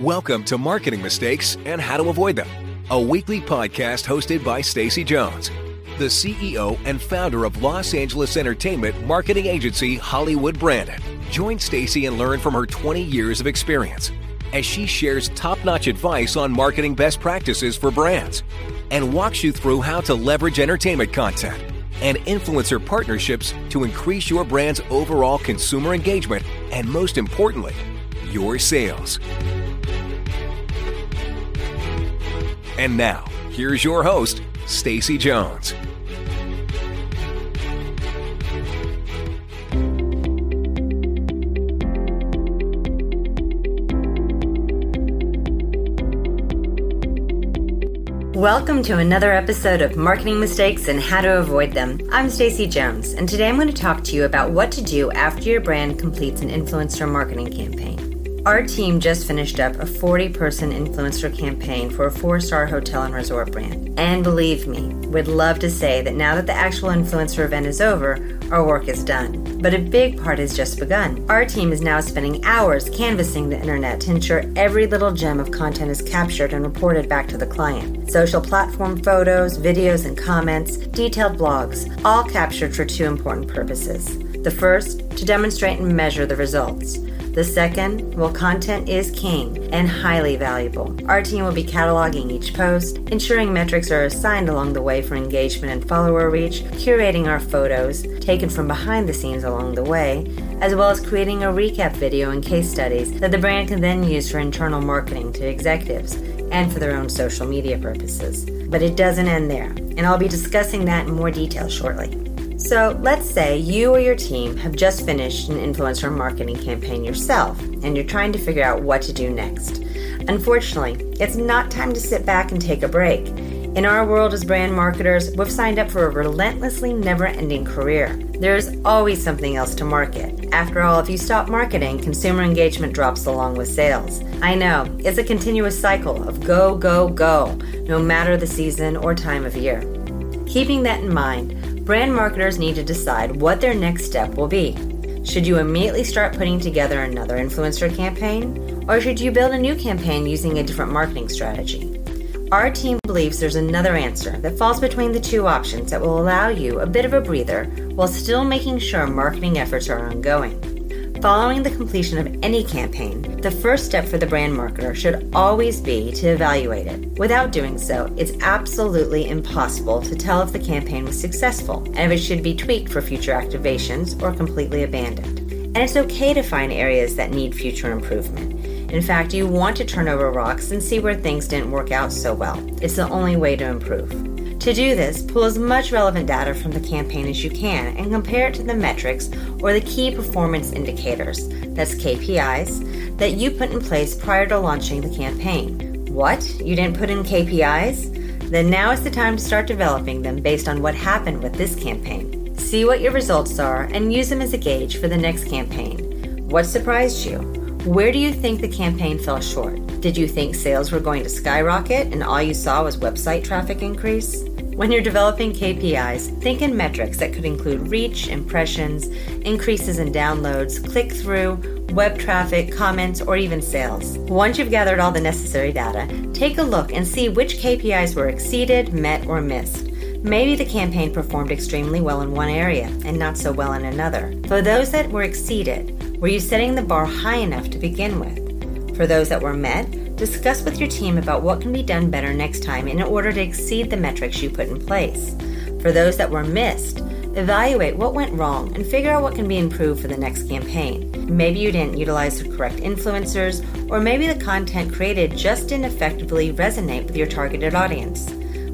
Welcome to Marketing Mistakes and How to Avoid Them, a weekly podcast hosted by Stacy Jones, the CEO and founder of Los Angeles entertainment marketing agency Hollywood Branded. Join Stacy and learn from her 20 years of experience as she shares top-notch advice on marketing best practices for brands and walks you through how to leverage entertainment content and influencer partnerships to increase your brand's overall consumer engagement and most importantly, your sales. And now, here's your host, Stacy Jones. Welcome to another episode of Marketing Mistakes and How to Avoid Them. I'm Stacy Jones, and today I'm going to talk to you about what to do after your brand completes an influencer marketing campaign. Our team just finished up a 40 person influencer campaign for a four star hotel and resort brand. And believe me, we'd love to say that now that the actual influencer event is over, our work is done. But a big part has just begun. Our team is now spending hours canvassing the internet to ensure every little gem of content is captured and reported back to the client. Social platform photos, videos, and comments, detailed blogs, all captured for two important purposes. The first, to demonstrate and measure the results. The second, well, content is king and highly valuable. Our team will be cataloging each post, ensuring metrics are assigned along the way for engagement and follower reach, curating our photos taken from behind the scenes along the way, as well as creating a recap video and case studies that the brand can then use for internal marketing to executives and for their own social media purposes. But it doesn't end there, and I'll be discussing that in more detail shortly. So let's say you or your team have just finished an influencer marketing campaign yourself and you're trying to figure out what to do next. Unfortunately, it's not time to sit back and take a break. In our world as brand marketers, we've signed up for a relentlessly never ending career. There's always something else to market. After all, if you stop marketing, consumer engagement drops along with sales. I know, it's a continuous cycle of go, go, go, no matter the season or time of year. Keeping that in mind, brand marketers need to decide what their next step will be. Should you immediately start putting together another influencer campaign, or should you build a new campaign using a different marketing strategy? Our team believes there's another answer that falls between the two options that will allow you a bit of a breather while still making sure marketing efforts are ongoing. Following the completion of any campaign, the first step for the brand marketer should always be to evaluate it. Without doing so, it's absolutely impossible to tell if the campaign was successful and if it should be tweaked for future activations or completely abandoned. And it's okay to find areas that need future improvement. In fact, you want to turn over rocks and see where things didn't work out so well. It's the only way to improve. To do this, pull as much relevant data from the campaign as you can and compare it to the metrics or the key performance indicators, that's KPIs, that you put in place prior to launching the campaign. What? You didn't put in KPIs? Then now is the time to start developing them based on what happened with this campaign. See what your results are and use them as a gauge for the next campaign. What surprised you? Where do you think the campaign fell short? Did you think sales were going to skyrocket and all you saw was website traffic increase? When you're developing KPIs, think in metrics that could include reach, impressions, increases in downloads, click through, web traffic, comments, or even sales. Once you've gathered all the necessary data, take a look and see which KPIs were exceeded, met, or missed. Maybe the campaign performed extremely well in one area and not so well in another. For those that were exceeded, were you setting the bar high enough to begin with? For those that were met, Discuss with your team about what can be done better next time in order to exceed the metrics you put in place. For those that were missed, evaluate what went wrong and figure out what can be improved for the next campaign. Maybe you didn't utilize the correct influencers, or maybe the content created just didn't effectively resonate with your targeted audience.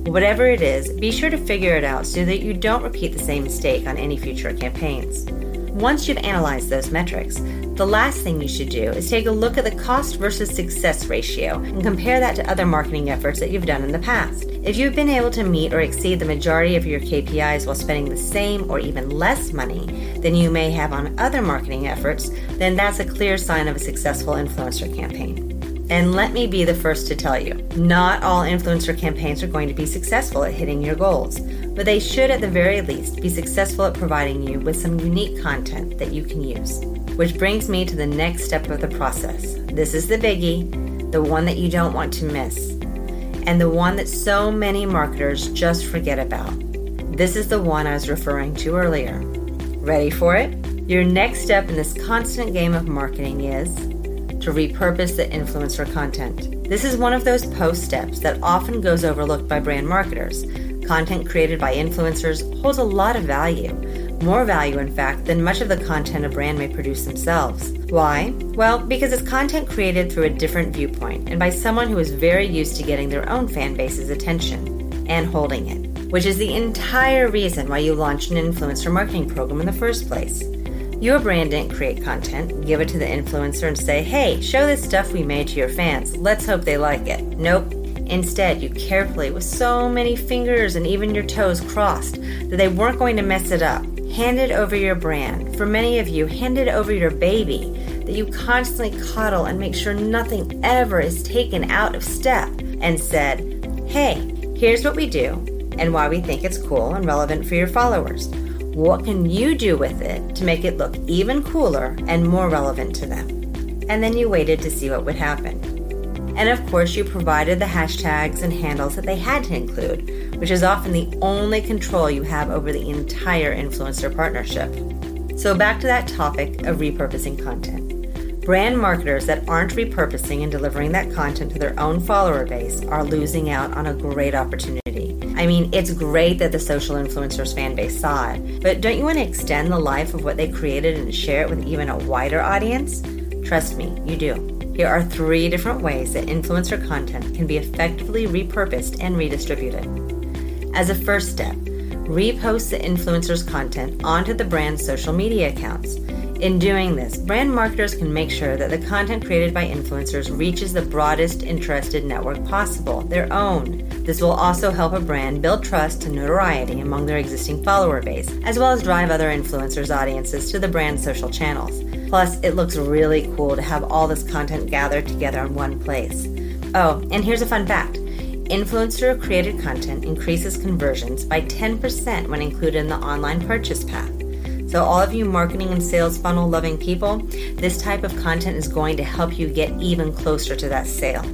Whatever it is, be sure to figure it out so that you don't repeat the same mistake on any future campaigns. Once you've analyzed those metrics, the last thing you should do is take a look at the cost versus success ratio and compare that to other marketing efforts that you've done in the past. If you've been able to meet or exceed the majority of your KPIs while spending the same or even less money than you may have on other marketing efforts, then that's a clear sign of a successful influencer campaign. And let me be the first to tell you not all influencer campaigns are going to be successful at hitting your goals, but they should at the very least be successful at providing you with some unique content that you can use. Which brings me to the next step of the process. This is the biggie, the one that you don't want to miss, and the one that so many marketers just forget about. This is the one I was referring to earlier. Ready for it? Your next step in this constant game of marketing is to repurpose the influencer content. This is one of those post steps that often goes overlooked by brand marketers. Content created by influencers holds a lot of value, more value, in fact, than much of the content a brand may produce themselves. Why? Well, because it's content created through a different viewpoint and by someone who is very used to getting their own fan base's attention and holding it, which is the entire reason why you launched an influencer marketing program in the first place. Your brand didn't create content, give it to the influencer, and say, hey, show this stuff we made to your fans. Let's hope they like it. Nope. Instead, you carefully, with so many fingers and even your toes crossed, that they weren't going to mess it up, handed over your brand. For many of you, handed over your baby that you constantly coddle and make sure nothing ever is taken out of step, and said, hey, here's what we do and why we think it's cool and relevant for your followers. What can you do with it to make it look even cooler and more relevant to them? And then you waited to see what would happen. And of course, you provided the hashtags and handles that they had to include, which is often the only control you have over the entire influencer partnership. So, back to that topic of repurposing content. Brand marketers that aren't repurposing and delivering that content to their own follower base are losing out on a great opportunity. I mean, it's great that the social influencers fan base saw it, but don't you want to extend the life of what they created and share it with even a wider audience? Trust me, you do. Here are three different ways that influencer content can be effectively repurposed and redistributed. As a first step, repost the influencer's content onto the brand's social media accounts. In doing this, brand marketers can make sure that the content created by influencers reaches the broadest interested network possible, their own. This will also help a brand build trust and notoriety among their existing follower base, as well as drive other influencers' audiences to the brand's social channels. Plus, it looks really cool to have all this content gathered together in one place. Oh, and here's a fun fact influencer created content increases conversions by 10% when included in the online purchase path. So, all of you marketing and sales funnel loving people, this type of content is going to help you get even closer to that sale.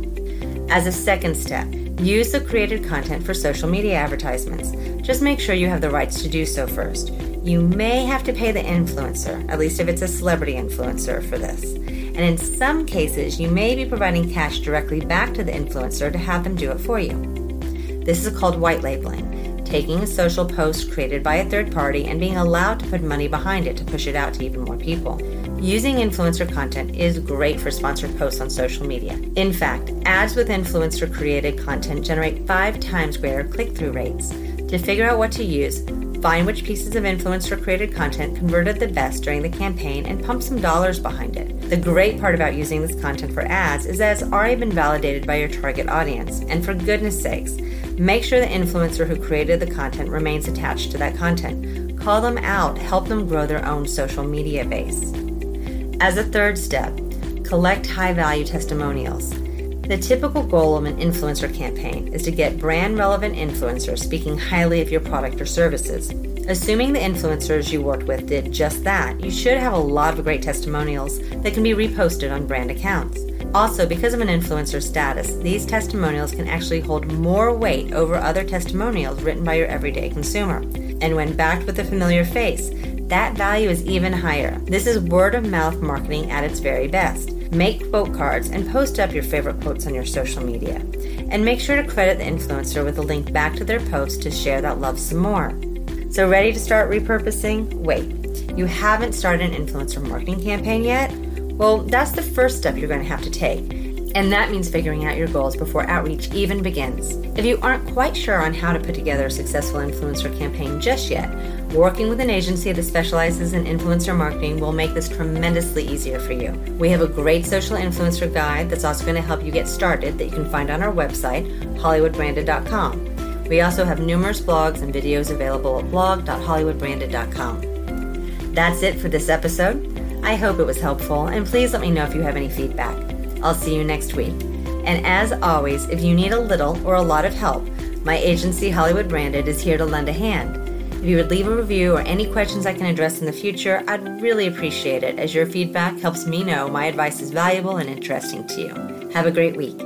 As a second step, use the created content for social media advertisements. Just make sure you have the rights to do so first. You may have to pay the influencer, at least if it's a celebrity influencer, for this. And in some cases, you may be providing cash directly back to the influencer to have them do it for you. This is called white labeling taking a social post created by a third party and being allowed to put money behind it to push it out to even more people. Using influencer content is great for sponsored posts on social media. In fact, ads with influencer created content generate five times greater click through rates. To figure out what to use, find which pieces of influencer created content converted the best during the campaign and pump some dollars behind it. The great part about using this content for ads is that it's already been validated by your target audience. And for goodness sakes, Make sure the influencer who created the content remains attached to that content. Call them out, help them grow their own social media base. As a third step, collect high value testimonials. The typical goal of an influencer campaign is to get brand relevant influencers speaking highly of your product or services. Assuming the influencers you worked with did just that, you should have a lot of great testimonials that can be reposted on brand accounts. Also, because of an influencer status, these testimonials can actually hold more weight over other testimonials written by your everyday consumer. And when backed with a familiar face, that value is even higher. This is word of mouth marketing at its very best. Make quote cards and post up your favorite quotes on your social media. And make sure to credit the influencer with a link back to their post to share that love some more. So, ready to start repurposing? Wait, you haven't started an influencer marketing campaign yet? Well, that's the first step you're going to have to take. And that means figuring out your goals before outreach even begins. If you aren't quite sure on how to put together a successful influencer campaign just yet, working with an agency that specializes in influencer marketing will make this tremendously easier for you. We have a great social influencer guide that's also going to help you get started that you can find on our website, hollywoodbranded.com. We also have numerous blogs and videos available at blog.hollywoodbranded.com. That's it for this episode. I hope it was helpful, and please let me know if you have any feedback. I'll see you next week. And as always, if you need a little or a lot of help, my agency, Hollywood Branded, is here to lend a hand. If you would leave a review or any questions I can address in the future, I'd really appreciate it as your feedback helps me know my advice is valuable and interesting to you. Have a great week.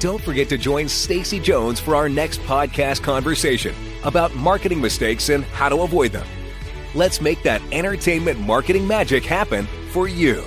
Don't forget to join Stacy Jones for our next podcast conversation about marketing mistakes and how to avoid them. Let's make that entertainment marketing magic happen for you.